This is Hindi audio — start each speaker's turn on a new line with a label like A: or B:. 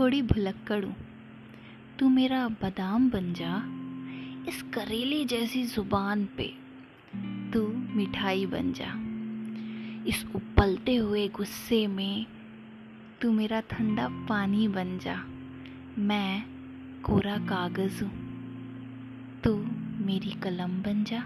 A: थोड़ी भुलक्कड़ हूँ तू मेरा बादाम बन जा इस करेले जैसी ज़ुबान पे। तू मिठाई बन जा। इस उबलते हुए गुस्से में तू मेरा ठंडा पानी बन जा। मैं कोरा कागज़ हूँ। तू मेरी कलम बन जा।